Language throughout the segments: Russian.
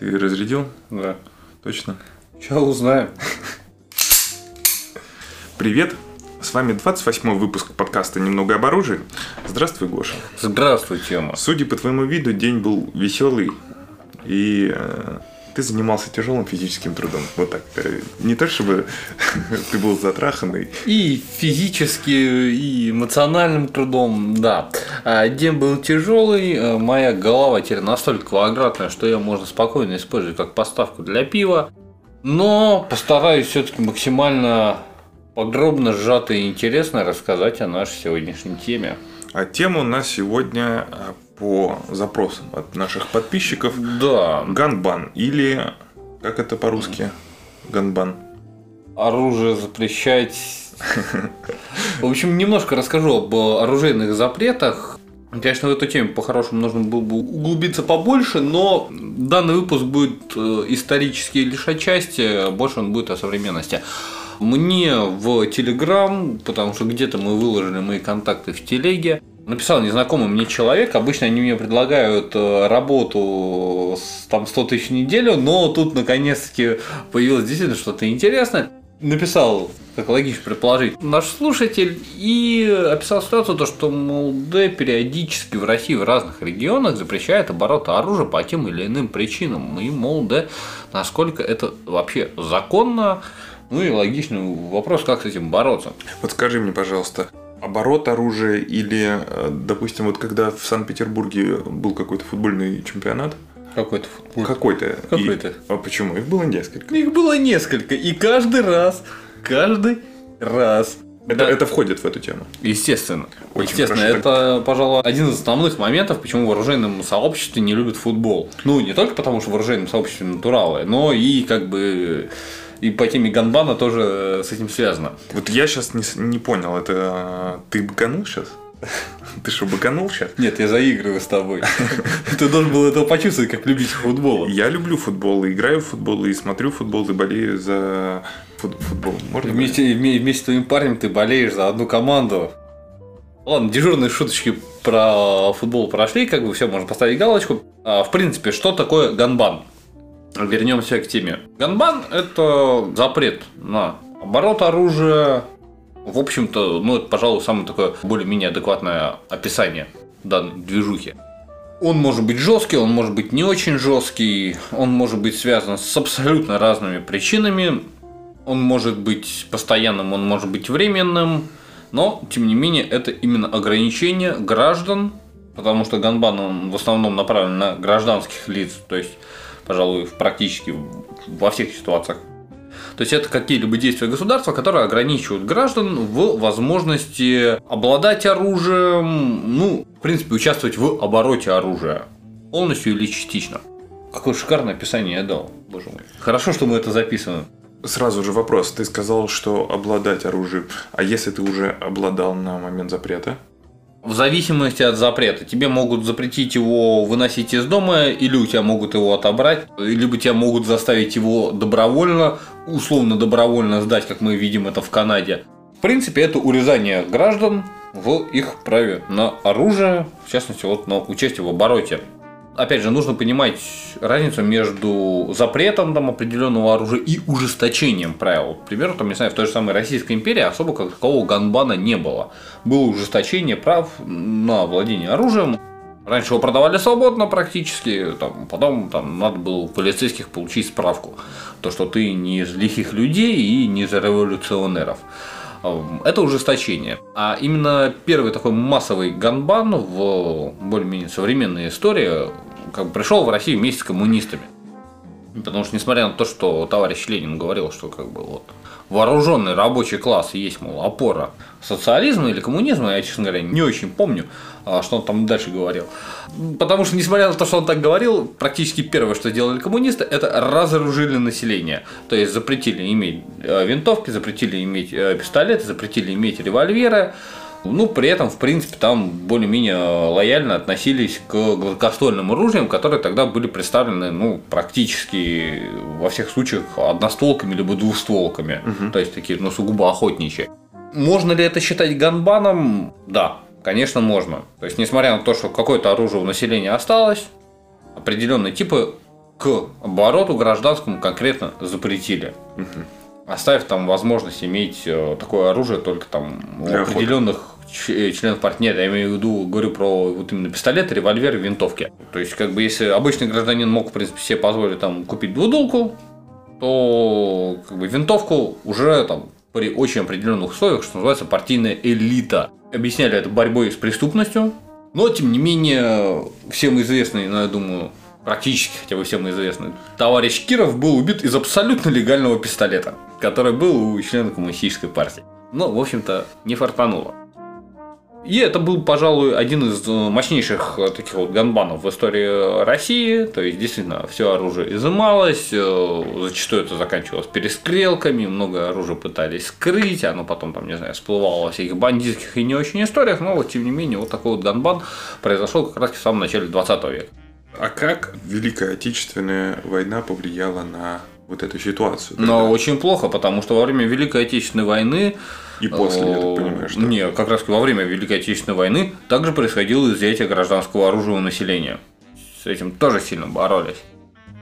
Ты разрядил? Да. Точно? Сейчас узнаем. Привет! С вами 28 выпуск подкаста «Немного об оружии». Здравствуй, Гоша. Здравствуй, Тема. Судя по твоему виду, день был веселый, и э, ты занимался тяжелым физическим трудом. Вот так. Э, Не то, чтобы ты был затраханный. И физически, и эмоциональным трудом, да. А, День был тяжелый, э, моя голова теперь настолько квадратная, что ее можно спокойно использовать как поставку для пива. Но постараюсь все-таки максимально подробно, сжато и интересно рассказать о нашей сегодняшней теме. А тема у нас сегодня э, по запросам от наших подписчиков Да, Ганбан или как это по-русски? Ганбан. оружие запрещать. В общем, немножко расскажу об оружейных запретах. Конечно, в эту тему по-хорошему нужно было бы углубиться побольше, но данный выпуск будет э, исторический лишь отчасти, а больше он будет о современности. Мне в Телеграм, потому что где-то мы выложили мои контакты в Телеге, написал незнакомый мне человек. Обычно они мне предлагают э, работу с там 100 тысяч в неделю, но тут наконец-таки появилось действительно что-то интересное. Написал, как логично предположить, наш слушатель и описал ситуацию, то, что МЛД периодически в России в разных регионах запрещает оборот оружия по тем или иным причинам. И, мол, да, насколько это вообще законно, ну и логичный вопрос, как с этим бороться. Вот скажи мне, пожалуйста, оборот оружия или, э, допустим, вот когда в Санкт-Петербурге был какой-то футбольный чемпионат, Какой-то футбол. какой-то, и- Какой-то. а почему? Их было несколько. Их было несколько, и каждый раз, каждый раз. Это, Да. это входит в эту тему. Естественно. Очень Естественно, хорошо. это, пожалуй, один из основных моментов, почему в оружейном сообществе не любят футбол. Ну, не только потому, что в оружейном сообществе натуралы, но и как бы и по теме Ганбана тоже с этим связано. Вот я сейчас не, не понял, это э, ты быканул сейчас? Ты что, быканул сейчас? Нет, я заигрываю с тобой. Ты должен был этого почувствовать, как любитель футбола. Я люблю футбол, и играю в футбол, и смотрю футбол, и болею за фут- футбол. Можно Вместе, вме- вместе с твоим парнем ты болеешь за одну команду. Ладно, дежурные шуточки про футбол прошли, как бы все, можно поставить галочку. А, в принципе, что такое ганбан? Вернемся к теме. Ганбан – это запрет на оборот оружия. В общем-то, ну, это, пожалуй, самое такое более-менее адекватное описание данной движухи. Он может быть жесткий, он может быть не очень жесткий, он может быть связан с абсолютно разными причинами. Он может быть постоянным, он может быть временным, но, тем не менее, это именно ограничение граждан, потому что ганбан он в основном направлен на гражданских лиц, то есть, пожалуй, практически во всех ситуациях. То есть это какие-либо действия государства, которые ограничивают граждан в возможности обладать оружием, ну, в принципе, участвовать в обороте оружия. Полностью или частично. Какое шикарное описание я дал, боже мой. Хорошо, что мы это записываем. Сразу же вопрос. Ты сказал, что обладать оружием. А если ты уже обладал на момент запрета? В зависимости от запрета. Тебе могут запретить его выносить из дома, или у тебя могут его отобрать, либо тебя могут заставить его добровольно, условно добровольно сдать, как мы видим это в Канаде. В принципе, это урезание граждан в их праве на оружие, в частности, вот на участие в обороте. Опять же, нужно понимать разницу между запретом там, определенного оружия и ужесточением правил. К примеру, там, не знаю, в той же самой Российской империи особо как такового ганбана не было. Было ужесточение прав на владение оружием. Раньше его продавали свободно практически, там, потом там, надо было у полицейских получить справку, то, что ты не из лихих людей и не из революционеров. Это ужесточение. А именно первый такой массовый ганбан в более-менее современной истории как бы пришел в Россию вместе с коммунистами. Потому что, несмотря на то, что товарищ Ленин говорил, что как бы вот вооруженный рабочий класс есть, мол, опора социализма или коммунизма, я, честно говоря, не очень помню, а, что он там дальше говорил. Потому что, несмотря на то, что он так говорил, практически первое, что сделали коммунисты, это разоружили население. То есть запретили иметь э, винтовки, запретили иметь э, пистолеты, запретили иметь револьверы. Ну, при этом, в принципе, там более-менее лояльно относились к гладкоствольным оружиям, которые тогда были представлены, ну, практически во всех случаях одностволками либо двухстволками. То есть такие, ну, сугубо охотничьи. Можно ли это считать ганбаном? Да, конечно, можно. То есть, несмотря на то, что какое-то оружие у населения осталось, определенные типы к обороту гражданскому конкретно запретили. Оставив там возможность иметь э, такое оружие только там у Для определенных ч- членов партии. Нет, я имею в виду, говорю про вот именно пистолеты, револьверы, винтовки. То есть, как бы, если обычный гражданин мог, в принципе, себе позволить там купить двудулку, то как бы винтовку уже там при очень определенных условиях, что называется партийная элита. Объясняли это борьбой с преступностью, но тем не менее всем известный, ну, я думаю, практически хотя бы всем известный, товарищ Киров был убит из абсолютно легального пистолета, который был у члена коммунистической партии. Ну, в общем-то, не фартануло. И это был, пожалуй, один из э, мощнейших э, таких вот ганбанов в истории России. То есть, действительно, все оружие изымалось, э, зачастую это заканчивалось перестрелками, много оружия пытались скрыть, оно потом, там, не знаю, всплывало во всяких бандитских и не очень историях, но вот, тем не менее, вот такой вот ганбан произошел как раз в самом начале 20 века. А как Великая Отечественная война повлияла на вот эту ситуацию? Но тогда? очень плохо, потому что во время Великой Отечественной войны И после, я так понимаю, что... Не, как раз во время Великой Отечественной войны также происходило изъятие гражданского оружия у населения. С этим тоже сильно боролись.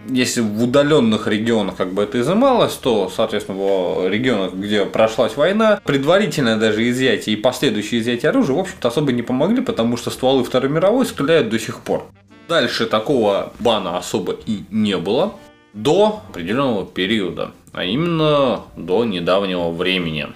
Если в удаленных регионах как бы это изымалось, то, соответственно, в регионах, где прошлась война, предварительное даже изъятие и последующее изъятие оружия, в общем-то, особо не помогли, потому что стволы Второй мировой стреляют до сих пор. Дальше такого бана особо и не было до определенного периода, а именно до недавнего времени.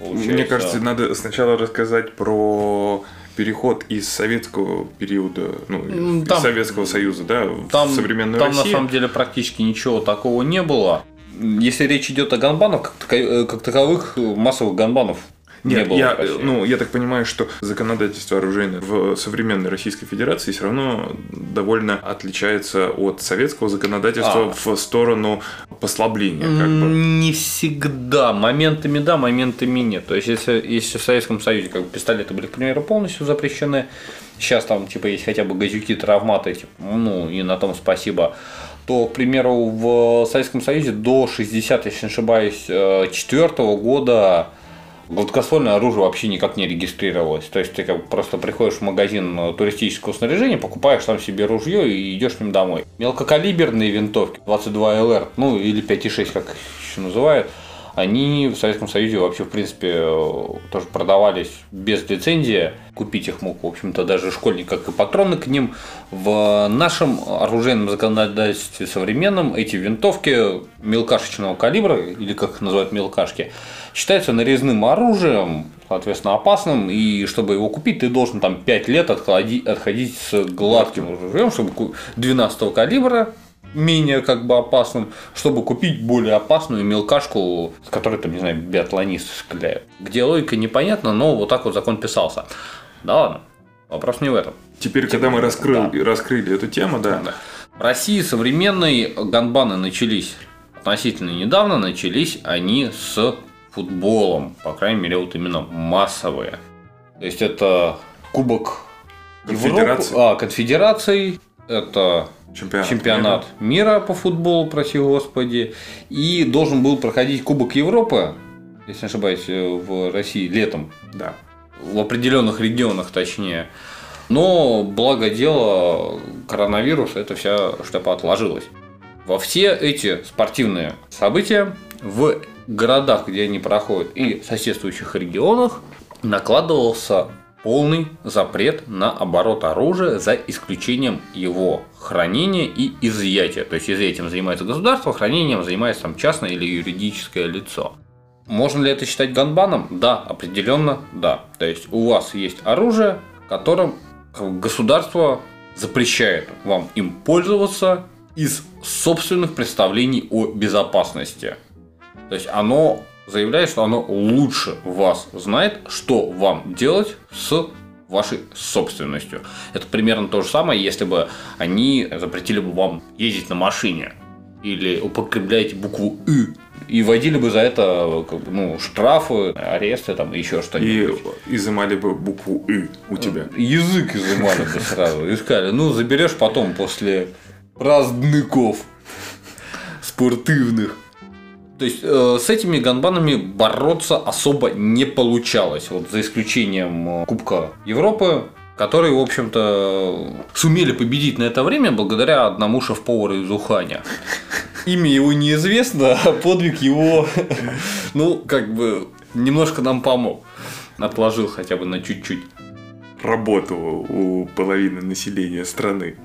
Мне Получается, кажется, надо сначала рассказать про переход из советского периода, ну, М, из там- Советского Союза, да, там, в современную там Россию. на самом деле практически ничего такого не было. Если речь идет о ганбанах, как, э, таковых массовых ганбанов не Нет, было. я, в России. ну, я так понимаю, что законодательство оружейное в современной Российской Федерации все равно довольно отличается от советского законодательства А. в сторону послабления, как бы. Не всегда. Моментами да, моментами нет. То есть, если, если в Советском Союзе как бы, пистолеты были, к примеру, полностью запрещены, сейчас там типа есть хотя бы газюки, травматы, типа, ну и на том спасибо, то, к примеру, в Советском Союзе до 60, если не ошибаюсь, 4 года гладкоствольное оружие вообще никак не регистрировалось. То есть ты как просто приходишь в магазин э, туристического снаряжения, покупаешь там себе ружье и идешь с ним домой. Мелкокалиберные винтовки 22 ЛР, ну или 5,6, как еще называют, они в Советском Союзе вообще, в принципе, э, тоже продавались без лицензии. Купить их мог, в общем-то, даже школьник, как и патроны к ним. В нашем оружейном законодательстве современном эти винтовки мелкашечного калибра, или как их называют мелкашки, считаются нарезным оружием, соответственно, опасным, и чтобы его купить, ты должен там 5 лет отходи- отходить с гладким ружьем, чтобы ку- 12 калибра, менее как бы опасным, чтобы купить более опасную мелкашку, с которой там, не знаю, биатлонисты стреляют. Где логика непонятна, но вот так вот закон писался. Да ладно, вопрос не в этом. Теперь, когда мы раскрыл- раскрыли эту тему, да, Да. В России современные ганбаны начались относительно недавно, начались они с футболом, по крайней мере, вот именно массовые. То есть это Кубок Конфедерации. Европы, а, конфедераций, это чемпионат, чемпионат мира по футболу, прости господи, и должен был проходить Кубок Европы, если не ошибаюсь, э, в России летом, Да. в определенных регионах точнее. Но благо дело коронавирус, это вся штука отложилась. Во все эти спортивные события в городах, где они проходят, и соседствующих регионах накладывался полный запрет на оборот оружия за исключением его хранения и изъятия. То есть изъятием занимается государство, хранением занимается там частное или юридическое лицо. Можно ли это считать ганбаном? Да, определенно да. То есть у вас есть оружие, которым государство запрещает вам им пользоваться из собственных представлений о безопасности. То есть оно заявляет, что оно лучше вас знает, что вам делать с вашей собственностью. Это примерно то же самое, если бы они запретили бы вам ездить на машине или употребляете букву «ы» и вводили бы за это ну, штрафы, аресты там и еще И что-нибудь. изымали бы букву «ы» у тебя. Язык изымали бы сразу. Искали. Ну, заберешь потом после праздников спортивных. То есть э, с этими ганбанами бороться особо не получалось. Вот за исключением э, Кубка Европы, которые, в общем-то, сумели победить на это время благодаря одному шеф-повару из Уханя. Имя его неизвестно, а подвиг его, ну, как бы, немножко нам помог. Отложил хотя бы на чуть-чуть. Работу у половины населения страны.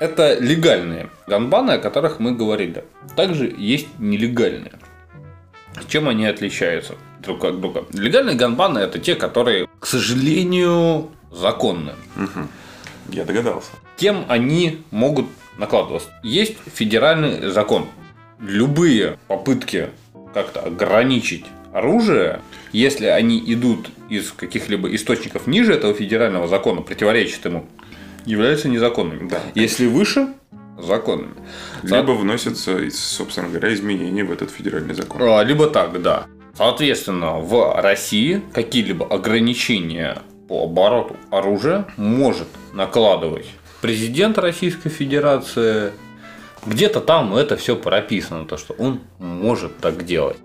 Это легальные ганбаны, о которых мы говорили. Также есть нелегальные. Чем они отличаются друг от друга? Легальные ганбаны это те, которые, к сожалению, законны. Угу. Я догадался. Кем они могут накладываться? Есть федеральный закон. Любые попытки как-то ограничить оружие, если они идут из каких-либо источников ниже этого федерального закона, противоречат ему, являются незаконными. Да. Если выше, законными. Либо вносятся, собственно говоря, изменения в этот федеральный закон. А, Либо так, да. Соответственно, в России какие-либо ограничения по обороту оружия может накладывать президент Российской Федерации. Где-то там это все прописано, то, что он может так делать.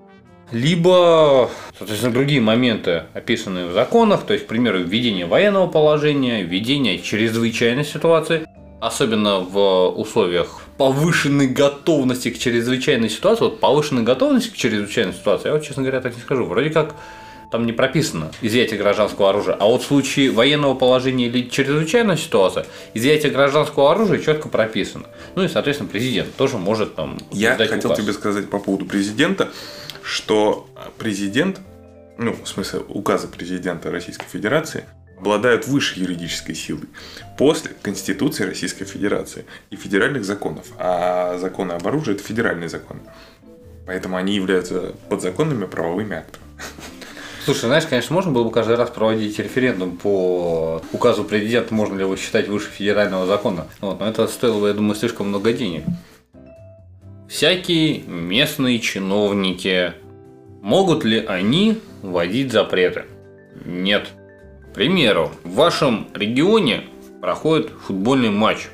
Либо, соответственно, другие моменты, описанные в законах, то есть, к примеру, введение военного положения, введение чрезвычайной ситуации, особенно в условиях повышенной готовности к чрезвычайной ситуации. Вот повышенной готовности к чрезвычайной ситуации, я вот, честно говоря, так не скажу. Вроде как там не прописано изъятие гражданского оружия. А вот в случае военного положения или чрезвычайной ситуации, изъятие гражданского оружия четко прописано. Ну и, соответственно, президент тоже может там Я хотел указ. тебе сказать по поводу президента, что президент, ну, в смысле, указы президента Российской Федерации обладают высшей юридической силой после Конституции Российской Федерации и федеральных законов. А законы об оружии – это федеральные законы. Поэтому они являются подзаконными правовыми актами. Слушай, знаешь, конечно, можно было бы каждый раз проводить референдум по указу президента, можно ли его считать выше федерального закона. Вот, но это стоило бы, я думаю, слишком много денег. Всякие местные чиновники, могут ли они вводить запреты? Нет. К примеру, в вашем регионе проходит футбольный матч,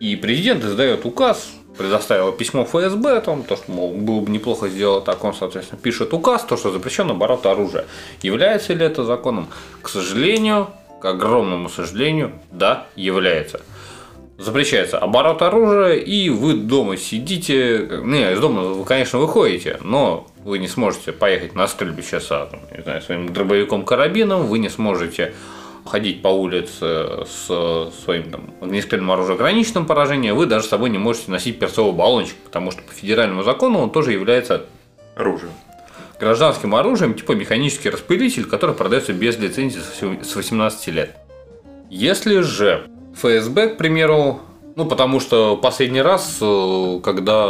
и президент издает указ, предоставил письмо ФСБ о том, то, что, мол, было бы неплохо сделать так, он, соответственно, пишет указ, то, что запрещен оборот оружия. Является ли это законом? К сожалению, к огромному сожалению, да, является. Запрещается оборот оружия, и вы дома сидите. Не, из дома вы, конечно, выходите, но вы не сможете поехать на стрельбище с там, не знаю, своим дробовиком-карабином, вы не сможете ходить по улице с своим там, огнестрельным оружием ограниченным поражением, вы даже с собой не можете носить перцовый баллончик, потому что по федеральному закону он тоже является Оружие. гражданским оружием, типа механический распылитель, который продается без лицензии с 18 лет. Если же ФСБ, к примеру, ну, потому что последний раз, э, когда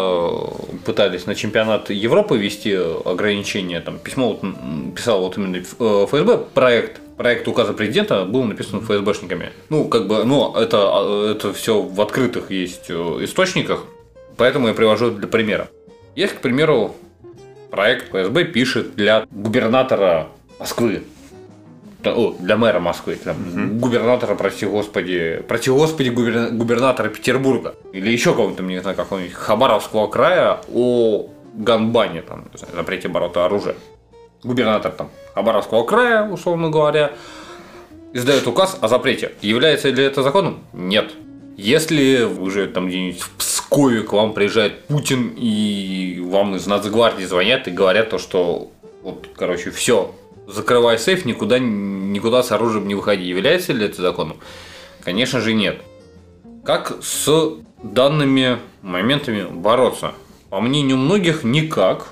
пытались на чемпионат Европы вести ограничения, там письмо вот писал вот именно э, ФСБ, проект, проект указа президента был написан ФСБшниками. Ну, как бы, ну, это, это все в открытых есть э, источниках, поэтому я привожу для примера. Есть, к примеру, проект ФСБ пишет для губернатора Москвы. О, для мэра Москвы, для губернатора, прости господи, прости господи, губерна- губернатора Петербурга. Или еще кого-то, не знаю, какого-нибудь Хабаровского края о ганбане, там, запрете оборота оружия. Губернатор там Хабаровского края, условно говоря, издает указ о запрете. Является ли это законом? Нет. Если уже там где-нибудь в Пскове к вам приезжает Путин и вам из Нацгвардии звонят и говорят то, что вот, короче, все, закрывай сейф, никуда, никуда с оружием не выходи. Является ли это законом? Конечно же нет. Как с данными моментами бороться? По мнению многих, никак.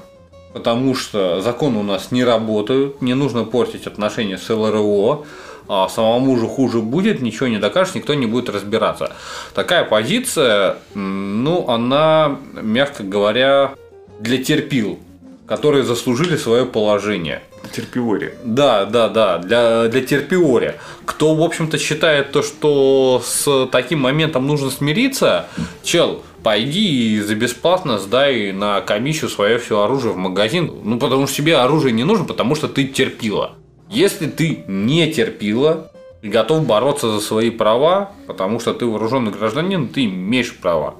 Потому что законы у нас не работают, не нужно портить отношения с ЛРО, а самому же хуже будет, ничего не докажешь, никто не будет разбираться. Такая позиция, ну, она, мягко говоря, для терпил, которые заслужили свое положение. Терпиори. Да, да, да, для, для терпиори. Кто, в общем-то, считает то, что с таким моментом нужно смириться, чел, пойди и за бесплатно сдай на комиссию свое все оружие в магазин. Ну, потому что тебе оружие не нужно, потому что ты терпила. Если ты не терпила готов бороться за свои права, потому что ты вооруженный гражданин, ты имеешь права.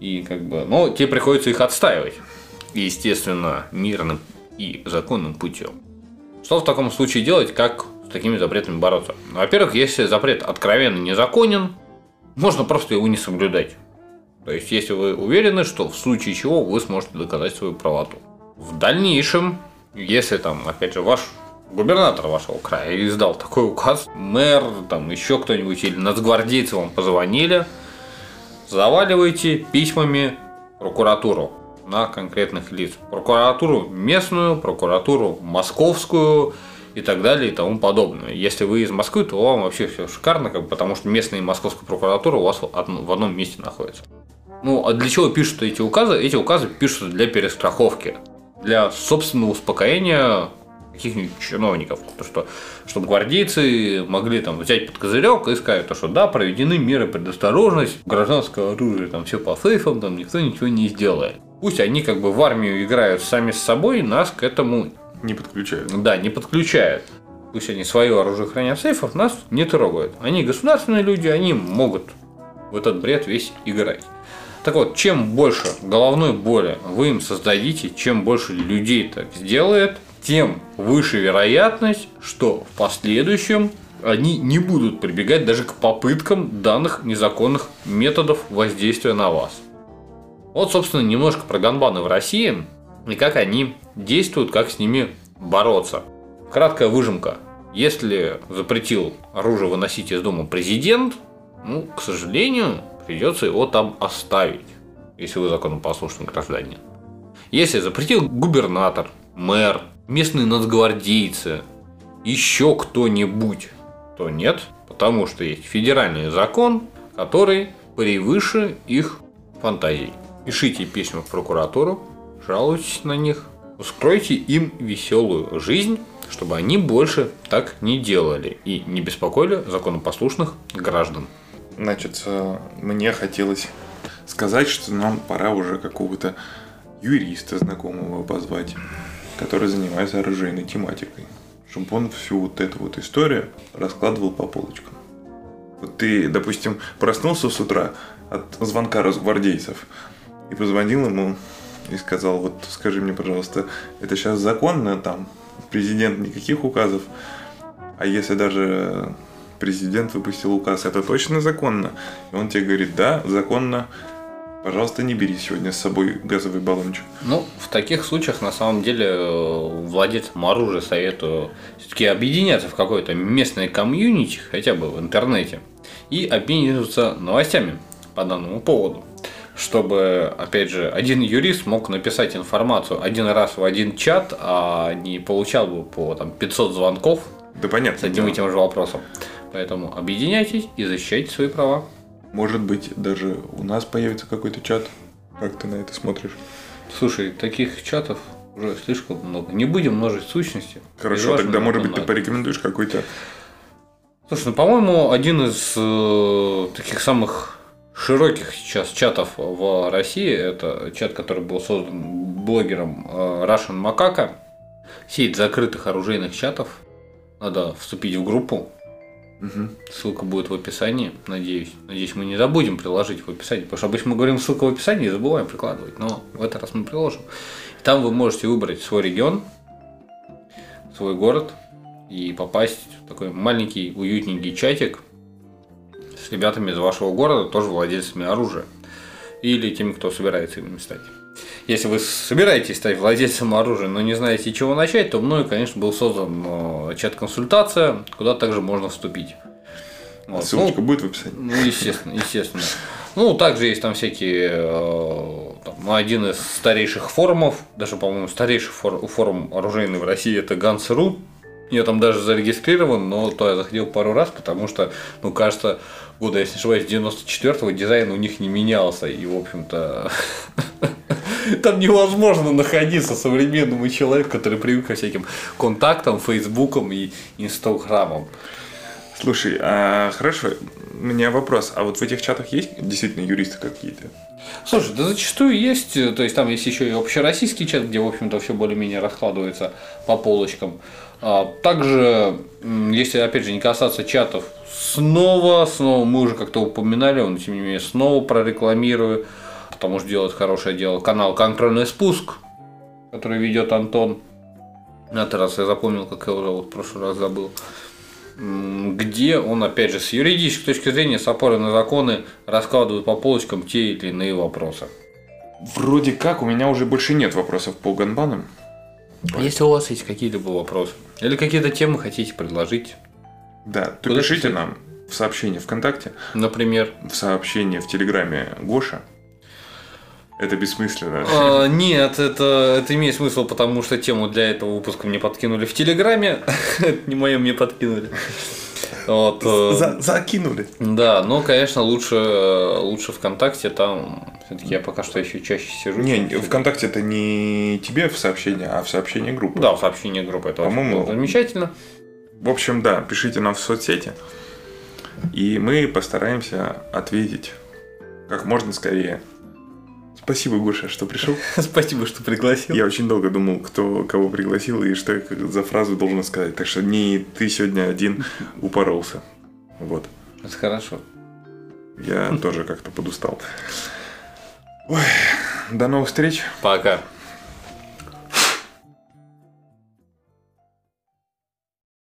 И как бы, но тебе приходится их отстаивать. Естественно, мирным и законным путем. Что в таком случае делать, как с такими запретами бороться? Во-первых, если запрет откровенно незаконен, можно просто его не соблюдать. То есть, если вы уверены, что в случае чего вы сможете доказать свою правоту. В дальнейшем, если там, опять же, ваш губернатор вашего края издал такой указ, мэр, там еще кто-нибудь или нацгвардейцы вам позвонили, заваливайте письмами прокуратуру на конкретных лиц. Прокуратуру местную, прокуратуру московскую и так далее и тому подобное. Если вы из Москвы, то вам вообще все шикарно, как бы, потому что местная и московская прокуратура у вас в одном месте находится. Ну, а для чего пишут эти указы? Эти указы пишутся для перестраховки, для собственного успокоения каких-нибудь чиновников, то что, чтобы гвардейцы могли там взять под козырек и сказать, то, что да, проведены меры предосторожности, гражданское оружие, там все по сейфам, там никто ничего не сделает. Пусть они как бы в армию играют сами с собой, нас к этому не подключают. Да, не подключают. Пусть они свое оружие хранят в сейфах, нас не трогают. Они государственные люди, они могут в этот бред весь играть. Так вот, чем больше головной боли вы им создадите, чем больше людей так сделает, тем выше вероятность, что в последующем они не будут прибегать даже к попыткам данных незаконных методов воздействия на вас. Вот, собственно, немножко про ганбаны в России и как они действуют, как с ними бороться. Краткая выжимка. Если запретил оружие выносить из дома президент, ну, к сожалению, придется его там оставить, если вы законопослушный гражданин. Если запретил губернатор, мэр, местные нацгвардейцы, еще кто-нибудь, то нет, потому что есть федеральный закон, который превыше их фантазий. Пишите письма в прокуратуру, жалуйтесь на них, ускройте им веселую жизнь, чтобы они больше так не делали и не беспокоили законопослушных граждан. Значит, э, мне хотелось сказать, что нам пора уже какого-то юриста знакомого позвать, который занимается оружейной тематикой, чтобы он всю вот эту вот историю раскладывал по полочкам. Вот ты, допустим, проснулся с утра от звонка разгвардейцев и позвонил ему и сказал, вот скажи мне, пожалуйста, это сейчас законно, там, президент никаких указов, а если даже президент выпустил указ, это точно законно? И он тебе говорит, да, законно, пожалуйста, не бери сегодня с собой газовый баллончик. Ну, в таких случаях, на самом деле, владельцам оружия советую все-таки объединяться в какой-то местной комьюнити, хотя бы в интернете, и обмениваться новостями по данному поводу чтобы, опять же, один юрист мог написать информацию один раз в один чат, а не получал бы по там, 500 звонков да, понятно, с одним и тем же вопросом. Поэтому объединяйтесь и защищайте свои права. Может быть, даже у нас появится какой-то чат. Как ты на это смотришь? Слушай, таких чатов уже слишком много. Не будем множить сущности. Хорошо, тогда, может быть, ты порекомендуешь какой-то. Слушай, ну, по-моему, один из э, таких самых широких сейчас чатов в России, это чат, который был создан блогером э, Russian Macaca, сеть закрытых оружейных чатов. Надо вступить в группу, Угу. Ссылка будет в описании, надеюсь. Надеюсь, мы не забудем приложить в описании, потому что обычно мы говорим ссылка в описании и забываем прикладывать, но в этот раз мы приложим. И там вы можете выбрать свой регион, свой город и попасть в такой маленький уютненький чатик ребятами из вашего города, тоже владельцами оружия. Или теми, кто собирается ими стать. Если вы собираетесь стать владельцем оружия, но не знаете, чего начать, то мною, конечно, был создан э, чат-консультация, куда также можно вступить. Вот. Ссылочка ну, будет в описании. Ну, естественно, естественно. Ну, также есть там всякие, э, там, один из старейших форумов, даже, по-моему, старейший форум оружейный в России это Guns.ru. Я там даже зарегистрирован, но то я заходил пару раз, потому что, ну, кажется, года, если не ошибаюсь, 94-го дизайн у них не менялся. И, в общем-то, там невозможно находиться современному человеку, который привык ко всяким контактам, фейсбукам и инстаграмам. Слушай, а, хорошо, у меня вопрос. А вот в этих чатах есть действительно юристы какие-то? Слушай, да зачастую есть, то есть там есть еще и общероссийский чат, где, в общем-то, все более-менее раскладывается по полочкам. А, также, если, опять же, не касаться чатов, снова, снова, мы уже как-то упоминали, он, тем не менее, снова прорекламирую, потому что делает хорошее дело, канал «Контрольный спуск», который ведет Антон. На этот раз я запомнил, как его зовут, в прошлый раз забыл. где он, опять же, с юридической точки зрения, с опорой на законы, раскладывает по полочкам те или иные вопросы. Вроде как у меня уже больше нет вопросов по ганбанам. Если у вас есть какие-либо вопросы или какие-то темы хотите предложить, Да, то Куда пишите писать? нам в сообщении ВКонтакте, например, в сообщении в Телеграме Гоша. Это бессмысленно. А, Нет, это, это имеет смысл, потому что тему для этого выпуска мне подкинули в Телеграме. Это не мое, мне подкинули. Вот, э, За- закинули. Да, но, конечно, лучше, э, лучше ВКонтакте, там все-таки я пока что еще чаще сижу. Не. ВКонтакте это не тебе в сообщении, а в сообщении группы. Да, в сообщении группы это По-моему, замечательно. В общем, да, пишите нам в соцсети. И мы постараемся ответить как можно скорее. Спасибо, Гоша, что пришел. Спасибо, что пригласил. Я очень долго думал, кто кого пригласил и что я за фразу должен сказать. Так что не ты сегодня один упоролся. Вот. Это хорошо. Я тоже как-то подустал. Ой, до новых встреч. Пока.